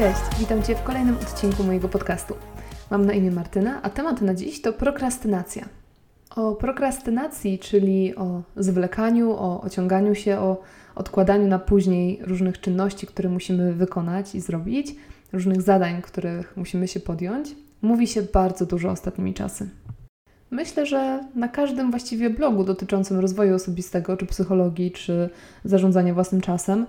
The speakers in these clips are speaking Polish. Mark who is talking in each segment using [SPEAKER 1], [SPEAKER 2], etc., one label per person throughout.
[SPEAKER 1] Cześć, witam Cię w kolejnym odcinku mojego podcastu. Mam na imię Martyna, a temat na dziś to prokrastynacja. O prokrastynacji, czyli o zwlekaniu, o ociąganiu się, o odkładaniu na później różnych czynności, które musimy wykonać i zrobić, różnych zadań, których musimy się podjąć, mówi się bardzo dużo ostatnimi czasy. Myślę, że na każdym właściwie blogu dotyczącym rozwoju osobistego, czy psychologii, czy zarządzania własnym czasem,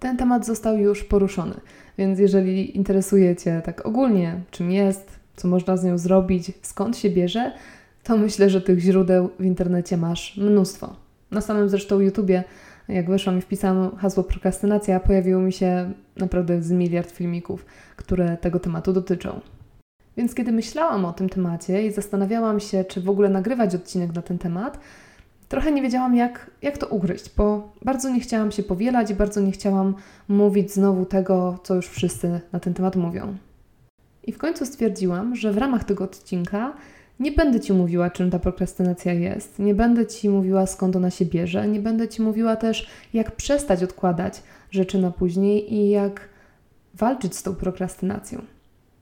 [SPEAKER 1] ten temat został już poruszony. Więc jeżeli interesuje Cię tak ogólnie, czym jest, co można z nią zrobić, skąd się bierze, to myślę, że tych źródeł w internecie masz mnóstwo. Na samym zresztą YouTubie, jak weszłam i wpisałam hasło prokrastynacja, pojawiło mi się naprawdę z miliard filmików, które tego tematu dotyczą. Więc kiedy myślałam o tym temacie i zastanawiałam się, czy w ogóle nagrywać odcinek na ten temat, trochę nie wiedziałam, jak, jak to ugryźć, bo bardzo nie chciałam się powielać i bardzo nie chciałam mówić znowu tego, co już wszyscy na ten temat mówią. I w końcu stwierdziłam, że w ramach tego odcinka nie będę Ci mówiła, czym ta prokrastynacja jest, nie będę Ci mówiła, skąd ona się bierze, nie będę Ci mówiła też, jak przestać odkładać rzeczy na później i jak walczyć z tą prokrastynacją.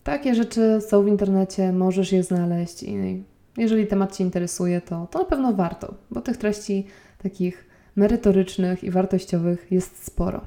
[SPEAKER 1] Takie rzeczy są w internecie, możesz je znaleźć i jeżeli temat Cię interesuje, to, to na pewno warto, bo tych treści takich merytorycznych i wartościowych jest sporo.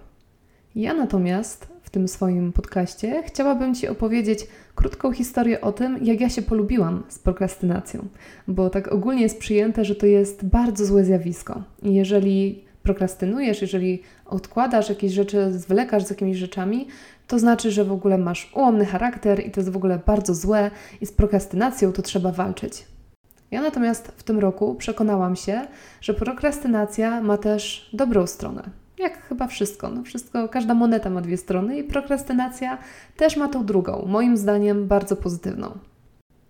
[SPEAKER 1] Ja natomiast w tym swoim podcaście chciałabym Ci opowiedzieć krótką historię o tym, jak ja się polubiłam z prokrastynacją, bo tak ogólnie jest przyjęte, że to jest bardzo złe zjawisko. Jeżeli prokrastynujesz, jeżeli odkładasz jakieś rzeczy, zwlekasz z jakimiś rzeczami, to znaczy, że w ogóle masz ułomny charakter i to jest w ogóle bardzo złe i z prokrastynacją to trzeba walczyć. Ja natomiast w tym roku przekonałam się, że prokrastynacja ma też dobrą stronę. Jak chyba wszystko. No wszystko, każda moneta ma dwie strony i prokrastynacja też ma tą drugą, moim zdaniem bardzo pozytywną.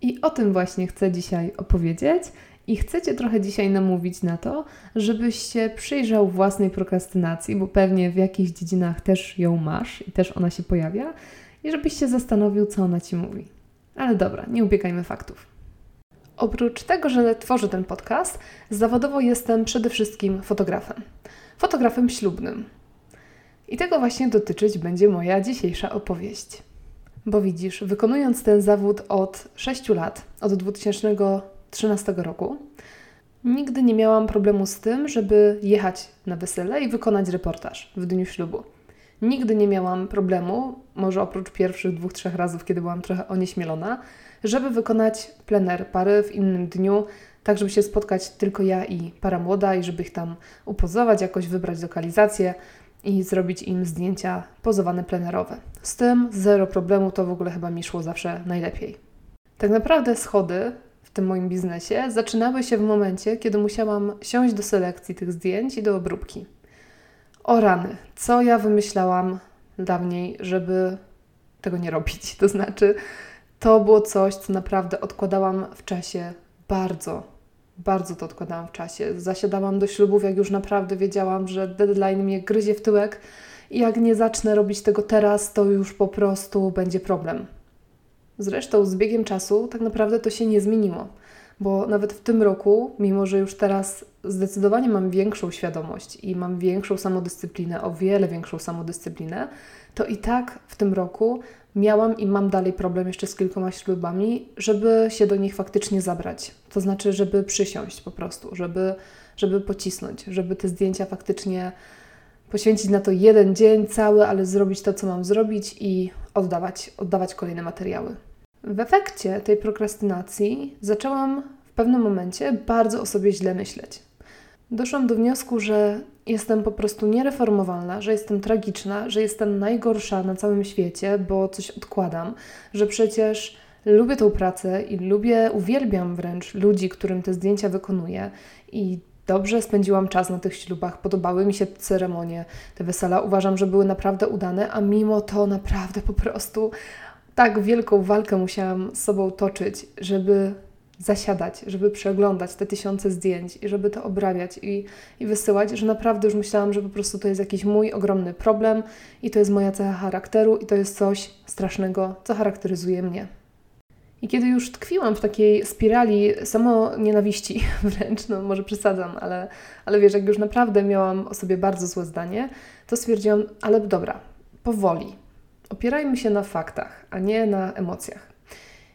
[SPEAKER 1] I o tym właśnie chcę dzisiaj opowiedzieć i chcę Cię trochę dzisiaj namówić na to, żebyś się przyjrzał własnej prokrastynacji, bo pewnie w jakichś dziedzinach też ją masz i też ona się pojawia, i żebyś się zastanowił, co ona Ci mówi. Ale dobra, nie ubiegajmy faktów. Oprócz tego, że tworzę ten podcast, zawodowo jestem przede wszystkim fotografem. Fotografem ślubnym. I tego właśnie dotyczyć będzie moja dzisiejsza opowieść. Bo widzisz, wykonując ten zawód od 6 lat, od 2013 roku, nigdy nie miałam problemu z tym, żeby jechać na wesele i wykonać reportaż w dniu ślubu. Nigdy nie miałam problemu, może oprócz pierwszych dwóch, trzech razów, kiedy byłam trochę onieśmielona, żeby wykonać plener pary w innym dniu, tak żeby się spotkać tylko ja i para młoda i żeby ich tam upozować, jakoś wybrać lokalizację i zrobić im zdjęcia pozowane plenerowe. Z tym zero problemu, to w ogóle chyba mi szło zawsze najlepiej. Tak naprawdę schody w tym moim biznesie zaczynały się w momencie, kiedy musiałam siąść do selekcji tych zdjęć i do obróbki. O rany, co ja wymyślałam dawniej, żeby tego nie robić. To znaczy, to było coś, co naprawdę odkładałam w czasie bardzo, bardzo to odkładałam w czasie. Zasiadałam do ślubów, jak już naprawdę wiedziałam, że deadline mnie gryzie w tyłek i jak nie zacznę robić tego teraz, to już po prostu będzie problem. Zresztą z biegiem czasu tak naprawdę to się nie zmieniło, bo nawet w tym roku, mimo że już teraz zdecydowanie mam większą świadomość i mam większą samodyscyplinę, o wiele większą samodyscyplinę, to i tak w tym roku miałam i mam dalej problem jeszcze z kilkoma ślubami, żeby się do nich faktycznie zabrać. To znaczy, żeby przysiąść po prostu, żeby, żeby pocisnąć, żeby te zdjęcia faktycznie poświęcić na to jeden dzień cały, ale zrobić to, co mam zrobić i oddawać, oddawać kolejne materiały. W efekcie tej prokrastynacji zaczęłam w pewnym momencie bardzo o sobie źle myśleć. Doszłam do wniosku, że jestem po prostu niereformowalna, że jestem tragiczna, że jestem najgorsza na całym świecie, bo coś odkładam, że przecież lubię tą pracę i lubię, uwielbiam wręcz ludzi, którym te zdjęcia wykonuję i dobrze spędziłam czas na tych ślubach, podobały mi się ceremonie, te wesela uważam, że były naprawdę udane, a mimo to naprawdę po prostu tak wielką walkę musiałam z sobą toczyć, żeby zasiadać, żeby przeglądać te tysiące zdjęć i żeby to obrabiać i, i wysyłać, że naprawdę już myślałam, że po prostu to jest jakiś mój ogromny problem i to jest moja cecha charakteru i to jest coś strasznego, co charakteryzuje mnie. I kiedy już tkwiłam w takiej spirali samo nienawiści, wręcz, no może przesadzam, ale, ale wiesz, jak już naprawdę miałam o sobie bardzo złe zdanie, to stwierdziłam, ale dobra, powoli, opierajmy się na faktach, a nie na emocjach.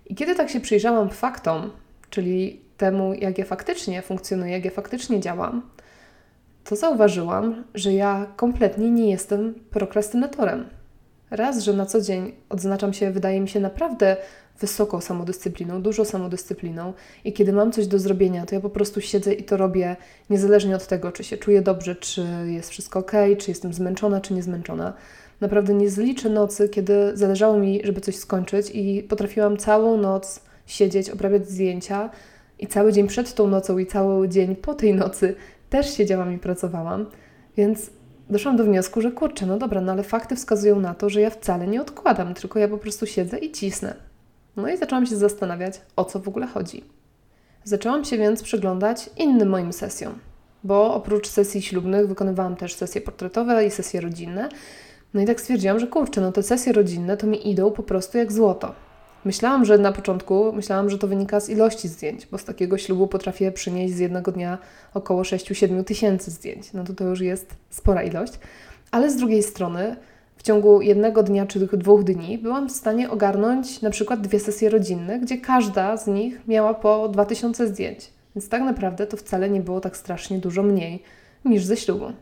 [SPEAKER 1] I kiedy tak się przyjrzałam faktom, czyli temu, jak ja faktycznie funkcjonuję, jak ja faktycznie działam, to zauważyłam, że ja kompletnie nie jestem prokrastynatorem. Raz, że na co dzień odznaczam się, wydaje mi się, naprawdę wysoką samodyscypliną, dużą samodyscypliną i kiedy mam coś do zrobienia, to ja po prostu siedzę i to robię niezależnie od tego, czy się czuję dobrze, czy jest wszystko ok, czy jestem zmęczona, czy niezmęczona. Naprawdę nie zliczę nocy, kiedy zależało mi, żeby coś skończyć i potrafiłam całą noc siedzieć, obrabiać zdjęcia i cały dzień przed tą nocą i cały dzień po tej nocy też siedziałam i pracowałam, więc doszłam do wniosku, że kurczę, no dobra, no ale fakty wskazują na to, że ja wcale nie odkładam, tylko ja po prostu siedzę i cisnę. No i zaczęłam się zastanawiać, o co w ogóle chodzi. Zaczęłam się więc przyglądać innym moim sesjom, bo oprócz sesji ślubnych wykonywałam też sesje portretowe i sesje rodzinne. No i tak stwierdziłam, że kurczę, no te sesje rodzinne to mi idą po prostu jak złoto. Myślałam, że na początku, myślałam, że to wynika z ilości zdjęć, bo z takiego ślubu potrafię przynieść z jednego dnia około 6-7 tysięcy zdjęć. No to to już jest spora ilość. Ale z drugiej strony, w ciągu jednego dnia czy dwóch dni byłam w stanie ogarnąć na przykład dwie sesje rodzinne, gdzie każda z nich miała po 2000 zdjęć. Więc tak naprawdę to wcale nie było tak strasznie dużo mniej niż ze ślubu.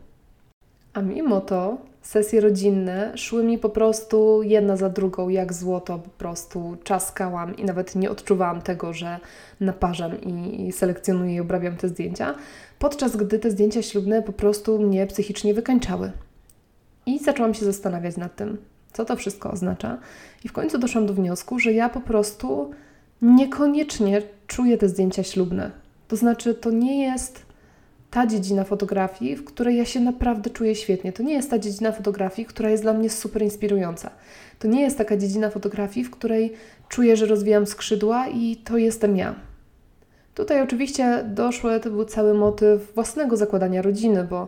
[SPEAKER 1] A mimo to sesje rodzinne szły mi po prostu jedna za drugą, jak złoto, po prostu czaskałam i nawet nie odczuwałam tego, że naparzam i selekcjonuję i obrabiam te zdjęcia, podczas gdy te zdjęcia ślubne po prostu mnie psychicznie wykańczały. I zaczęłam się zastanawiać nad tym, co to wszystko oznacza, i w końcu doszłam do wniosku, że ja po prostu niekoniecznie czuję te zdjęcia ślubne. To znaczy, to nie jest ta dziedzina fotografii, w której ja się naprawdę czuję świetnie. To nie jest ta dziedzina fotografii, która jest dla mnie super inspirująca. To nie jest taka dziedzina fotografii, w której czuję, że rozwijam skrzydła i to jestem ja. Tutaj oczywiście doszły, to był cały motyw własnego zakładania rodziny, bo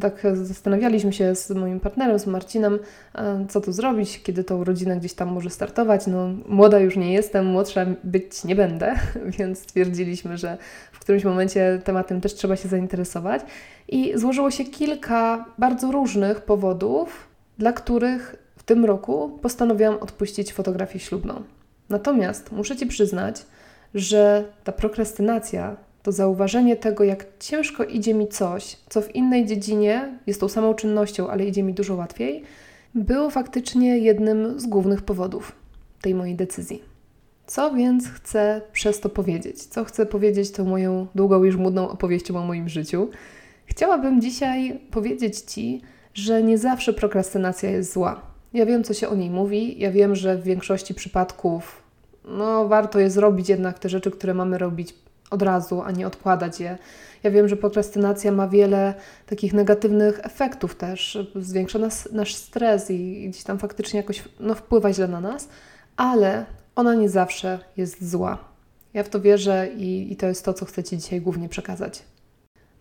[SPEAKER 1] tak zastanawialiśmy się z moim partnerem, z Marcinem, e, co tu zrobić, kiedy tą rodzinę gdzieś tam może startować. No, młoda już nie jestem, młodsza być nie będę, więc stwierdziliśmy, że w którymś momencie tematem też trzeba się zainteresować. I złożyło się kilka bardzo różnych powodów, dla których w tym roku postanowiłam odpuścić fotografię ślubną. Natomiast muszę Ci przyznać, że ta prokrastynacja to zauważenie tego, jak ciężko idzie mi coś, co w innej dziedzinie jest tą samą czynnością, ale idzie mi dużo łatwiej, było faktycznie jednym z głównych powodów tej mojej decyzji. Co więc chcę przez to powiedzieć? Co chcę powiedzieć tą moją długą i żmudną opowieścią o moim życiu? Chciałabym dzisiaj powiedzieć Ci, że nie zawsze prokrastynacja jest zła. Ja wiem, co się o niej mówi, ja wiem, że w większości przypadków no, warto jest robić jednak te rzeczy, które mamy robić od razu, a nie odkładać je. Ja wiem, że prokrastynacja ma wiele takich negatywnych efektów też, zwiększa nas, nasz stres i gdzieś tam faktycznie jakoś no, wpływa źle na nas, ale ona nie zawsze jest zła. Ja w to wierzę i, i to jest to, co chcę Ci dzisiaj głównie przekazać.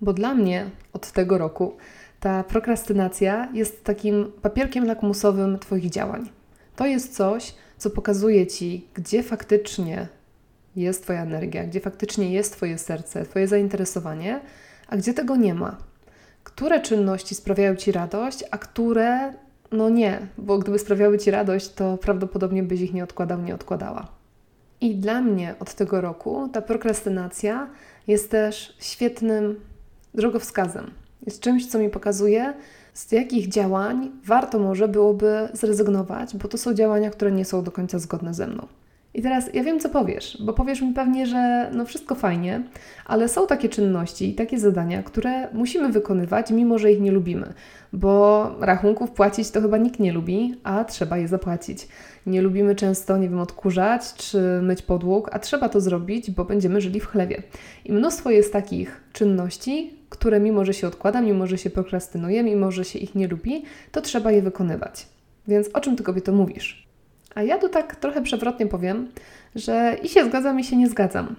[SPEAKER 1] Bo dla mnie od tego roku ta prokrastynacja jest takim papierkiem lakmusowym Twoich działań. To jest coś, co pokazuje Ci, gdzie faktycznie jest Twoja energia, gdzie faktycznie jest Twoje serce, Twoje zainteresowanie, a gdzie tego nie ma. Które czynności sprawiają Ci radość, a które no nie, bo gdyby sprawiały Ci radość, to prawdopodobnie byś ich nie odkładał, nie odkładała. I dla mnie od tego roku ta prokrastynacja jest też świetnym drogowskazem. Jest czymś, co mi pokazuje, z jakich działań warto może byłoby zrezygnować, bo to są działania, które nie są do końca zgodne ze mną. I teraz ja wiem, co powiesz, bo powiesz mi pewnie, że no wszystko fajnie, ale są takie czynności i takie zadania, które musimy wykonywać, mimo że ich nie lubimy, bo rachunków płacić to chyba nikt nie lubi, a trzeba je zapłacić. Nie lubimy często, nie wiem, odkurzać czy myć podłóg, a trzeba to zrobić, bo będziemy żyli w chlewie. I mnóstwo jest takich czynności, które mimo, że się odkłada, mimo, że się prokrastynuje, mimo, że się ich nie lubi, to trzeba je wykonywać. Więc o czym Ty kobieto mówisz? A ja tu tak trochę przewrotnie powiem, że i się zgadzam, i się nie zgadzam.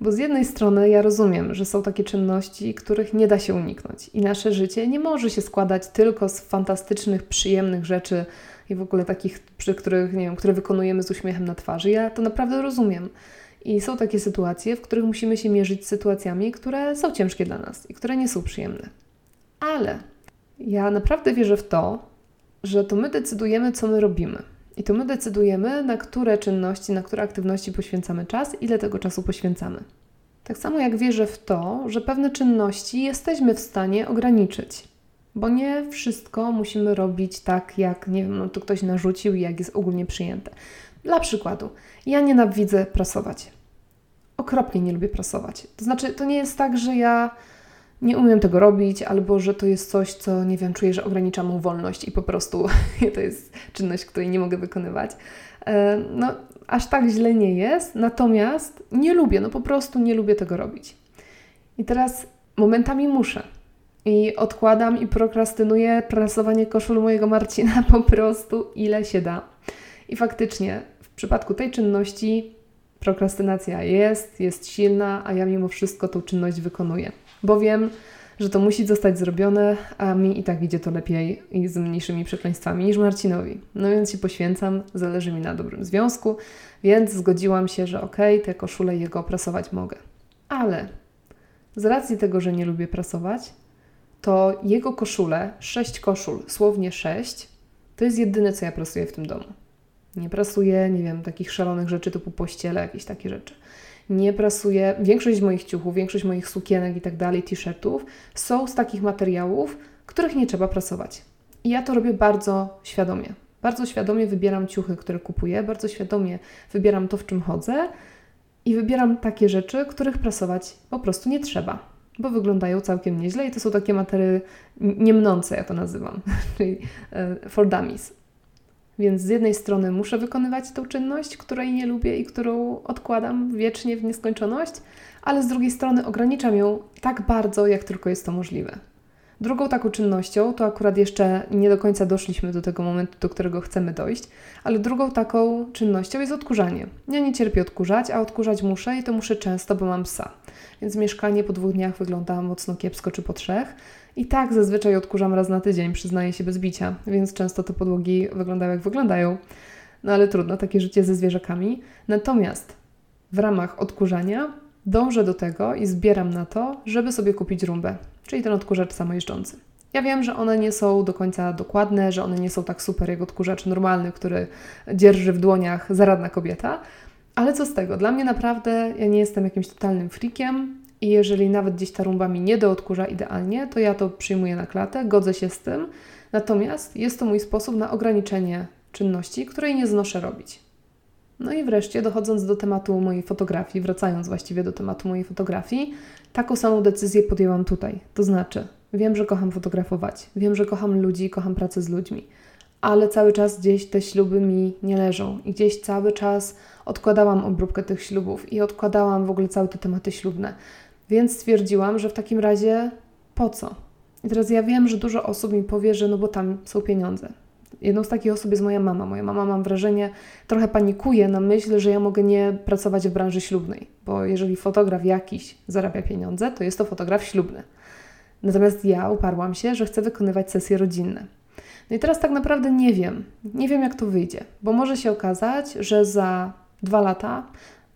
[SPEAKER 1] Bo z jednej strony ja rozumiem, że są takie czynności, których nie da się uniknąć, i nasze życie nie może się składać tylko z fantastycznych, przyjemnych rzeczy i w ogóle takich, przy których, nie wiem, które wykonujemy z uśmiechem na twarzy. Ja to naprawdę rozumiem. I są takie sytuacje, w których musimy się mierzyć z sytuacjami, które są ciężkie dla nas i które nie są przyjemne. Ale ja naprawdę wierzę w to, że to my decydujemy, co my robimy. I to my decydujemy, na które czynności, na które aktywności poświęcamy czas, ile tego czasu poświęcamy. Tak samo jak wierzę w to, że pewne czynności jesteśmy w stanie ograniczyć, bo nie wszystko musimy robić tak, jak nie wiem, no to ktoś narzucił i jak jest ogólnie przyjęte. Dla przykładu, ja nienawidzę prasować. Okropnie nie lubię prasować. To znaczy, to nie jest tak, że ja nie umiem tego robić, albo że to jest coś, co nie wiem, czuję, że ogranicza mu wolność i po prostu to jest czynność, której nie mogę wykonywać. E, no, aż tak źle nie jest, natomiast nie lubię, no po prostu nie lubię tego robić. I teraz momentami muszę. I odkładam i prokrastynuję prasowanie koszul mojego Marcina po prostu ile się da. I faktycznie w przypadku tej czynności prokrastynacja jest, jest silna, a ja mimo wszystko tą czynność wykonuję bo wiem, że to musi zostać zrobione, a mi i tak idzie to lepiej i z mniejszymi przekleństwami niż Marcinowi. No więc się poświęcam, zależy mi na dobrym związku, więc zgodziłam się, że okej, okay, te koszule jego prasować mogę. Ale z racji tego, że nie lubię prasować, to jego koszule, sześć koszul, słownie sześć, to jest jedyne, co ja prasuję w tym domu. Nie prasuję, nie wiem, takich szalonych rzeczy typu pościele, jakieś takie rzeczy nie prasuję. Większość moich ciuchów, większość moich sukienek i tak dalej, t-shirtów są z takich materiałów, których nie trzeba prasować. I ja to robię bardzo świadomie. Bardzo świadomie wybieram ciuchy, które kupuję, bardzo świadomie wybieram to, w czym chodzę i wybieram takie rzeczy, których prasować po prostu nie trzeba, bo wyglądają całkiem nieźle i to są takie materiały niemnące, ja to nazywam, czyli e, for dummies. Więc z jednej strony muszę wykonywać tą czynność, której nie lubię i którą odkładam wiecznie w nieskończoność, ale z drugiej strony ograniczam ją tak bardzo, jak tylko jest to możliwe. Drugą taką czynnością, to akurat jeszcze nie do końca doszliśmy do tego momentu, do którego chcemy dojść, ale drugą taką czynnością jest odkurzanie. Ja nie cierpię odkurzać, a odkurzać muszę i to muszę często, bo mam psa. Więc mieszkanie po dwóch dniach wygląda mocno kiepsko czy po trzech. I tak zazwyczaj odkurzam raz na tydzień, przyznaję się bez bicia, więc często te podłogi wyglądają jak wyglądają. No ale trudno, takie życie ze zwierzakami. Natomiast w ramach odkurzania dążę do tego i zbieram na to, żeby sobie kupić rumbę, czyli ten odkurzacz samojeżdżący. Ja wiem, że one nie są do końca dokładne, że one nie są tak super jak odkurzacz normalny, który dzierży w dłoniach zaradna kobieta, ale co z tego? Dla mnie naprawdę, ja nie jestem jakimś totalnym freakiem i jeżeli nawet gdzieś ta rumba mi nie doodkurza idealnie, to ja to przyjmuję na klatę, godzę się z tym. Natomiast jest to mój sposób na ograniczenie czynności, której nie znoszę robić. No i wreszcie, dochodząc do tematu mojej fotografii, wracając właściwie do tematu mojej fotografii, taką samą decyzję podjęłam tutaj. To znaczy, wiem, że kocham fotografować, wiem, że kocham ludzi, kocham pracę z ludźmi, ale cały czas gdzieś te śluby mi nie leżą i gdzieś cały czas odkładałam obróbkę tych ślubów i odkładałam w ogóle całe te tematy ślubne. Więc stwierdziłam, że w takim razie po co? I teraz ja wiem, że dużo osób mi powie, że no bo tam są pieniądze. Jedną z takich osób jest moja mama. Moja mama, mam wrażenie, trochę panikuje na myśl, że ja mogę nie pracować w branży ślubnej, bo jeżeli fotograf jakiś zarabia pieniądze, to jest to fotograf ślubny. Natomiast ja uparłam się, że chcę wykonywać sesje rodzinne. No i teraz tak naprawdę nie wiem, nie wiem jak to wyjdzie, bo może się okazać, że za dwa lata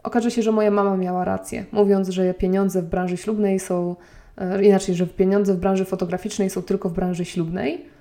[SPEAKER 1] okaże się, że moja mama miała rację, mówiąc, że pieniądze w branży ślubnej są, e, inaczej, że pieniądze w branży fotograficznej są tylko w branży ślubnej.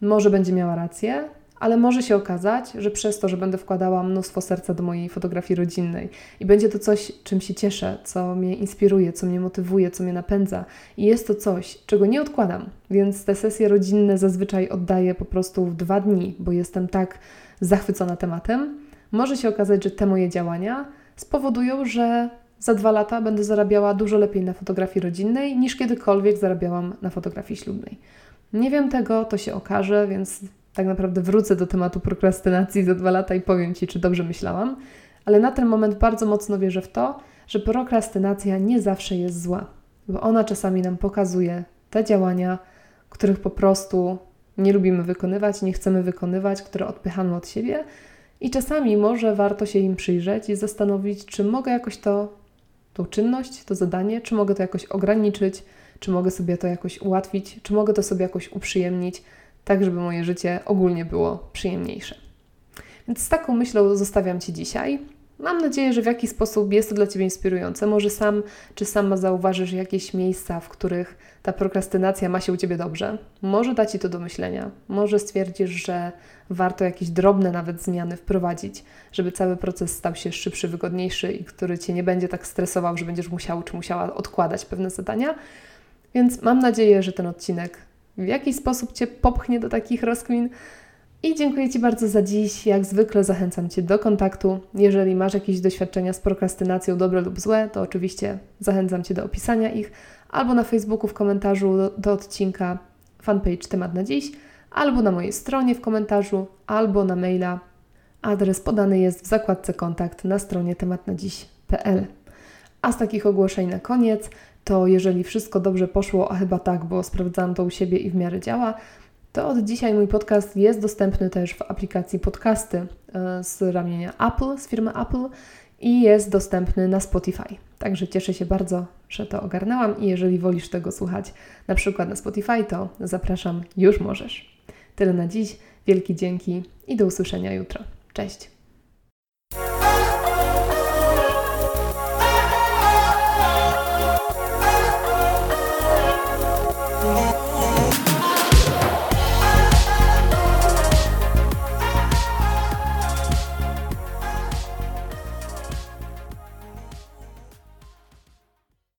[SPEAKER 1] Może będzie miała rację, ale może się okazać, że przez to, że będę wkładała mnóstwo serca do mojej fotografii rodzinnej i będzie to coś, czym się cieszę, co mnie inspiruje, co mnie motywuje, co mnie napędza i jest to coś, czego nie odkładam, więc te sesje rodzinne zazwyczaj oddaję po prostu w dwa dni, bo jestem tak zachwycona tematem. Może się okazać, że te moje działania spowodują, że za dwa lata będę zarabiała dużo lepiej na fotografii rodzinnej niż kiedykolwiek zarabiałam na fotografii ślubnej. Nie wiem tego, to się okaże, więc tak naprawdę wrócę do tematu prokrastynacji za dwa lata i powiem Ci, czy dobrze myślałam, ale na ten moment bardzo mocno wierzę w to, że prokrastynacja nie zawsze jest zła, bo ona czasami nam pokazuje te działania, których po prostu nie lubimy wykonywać, nie chcemy wykonywać, które odpychamy od siebie, i czasami może warto się im przyjrzeć i zastanowić, czy mogę jakoś to, tą czynność, to zadanie, czy mogę to jakoś ograniczyć, czy mogę sobie to jakoś ułatwić, czy mogę to sobie jakoś uprzyjemnić, tak żeby moje życie ogólnie było przyjemniejsze. Więc z taką myślą zostawiam Cię dzisiaj. Mam nadzieję, że w jakiś sposób jest to dla Ciebie inspirujące. Może sam czy sama zauważysz jakieś miejsca, w których ta prokrastynacja ma się u Ciebie dobrze. Może da Ci to do myślenia. Może stwierdzisz, że warto jakieś drobne nawet zmiany wprowadzić, żeby cały proces stał się szybszy, wygodniejszy i który Cię nie będzie tak stresował, że będziesz musiał czy musiała odkładać pewne zadania. Więc mam nadzieję, że ten odcinek w jakiś sposób Cię popchnie do takich rozkmin. I dziękuję Ci bardzo za dziś. Jak zwykle zachęcam Cię do kontaktu. Jeżeli masz jakieś doświadczenia z prokrastynacją, dobre lub złe, to oczywiście zachęcam Cię do opisania ich albo na Facebooku w komentarzu do, do odcinka fanpage temat na dziś, albo na mojej stronie w komentarzu, albo na maila. Adres podany jest w zakładce kontakt na stronie tematnadziś.pl. A z takich ogłoszeń na koniec, to jeżeli wszystko dobrze poszło, a chyba tak, bo sprawdzałam to u siebie i w miarę działa, to od dzisiaj mój podcast jest dostępny też w aplikacji podcasty e, z ramienia Apple, z firmy Apple i jest dostępny na Spotify. Także cieszę się bardzo, że to ogarnęłam i jeżeli wolisz tego słuchać na przykład na Spotify, to zapraszam, już możesz. Tyle na dziś, wielki dzięki i do usłyszenia jutro. Cześć!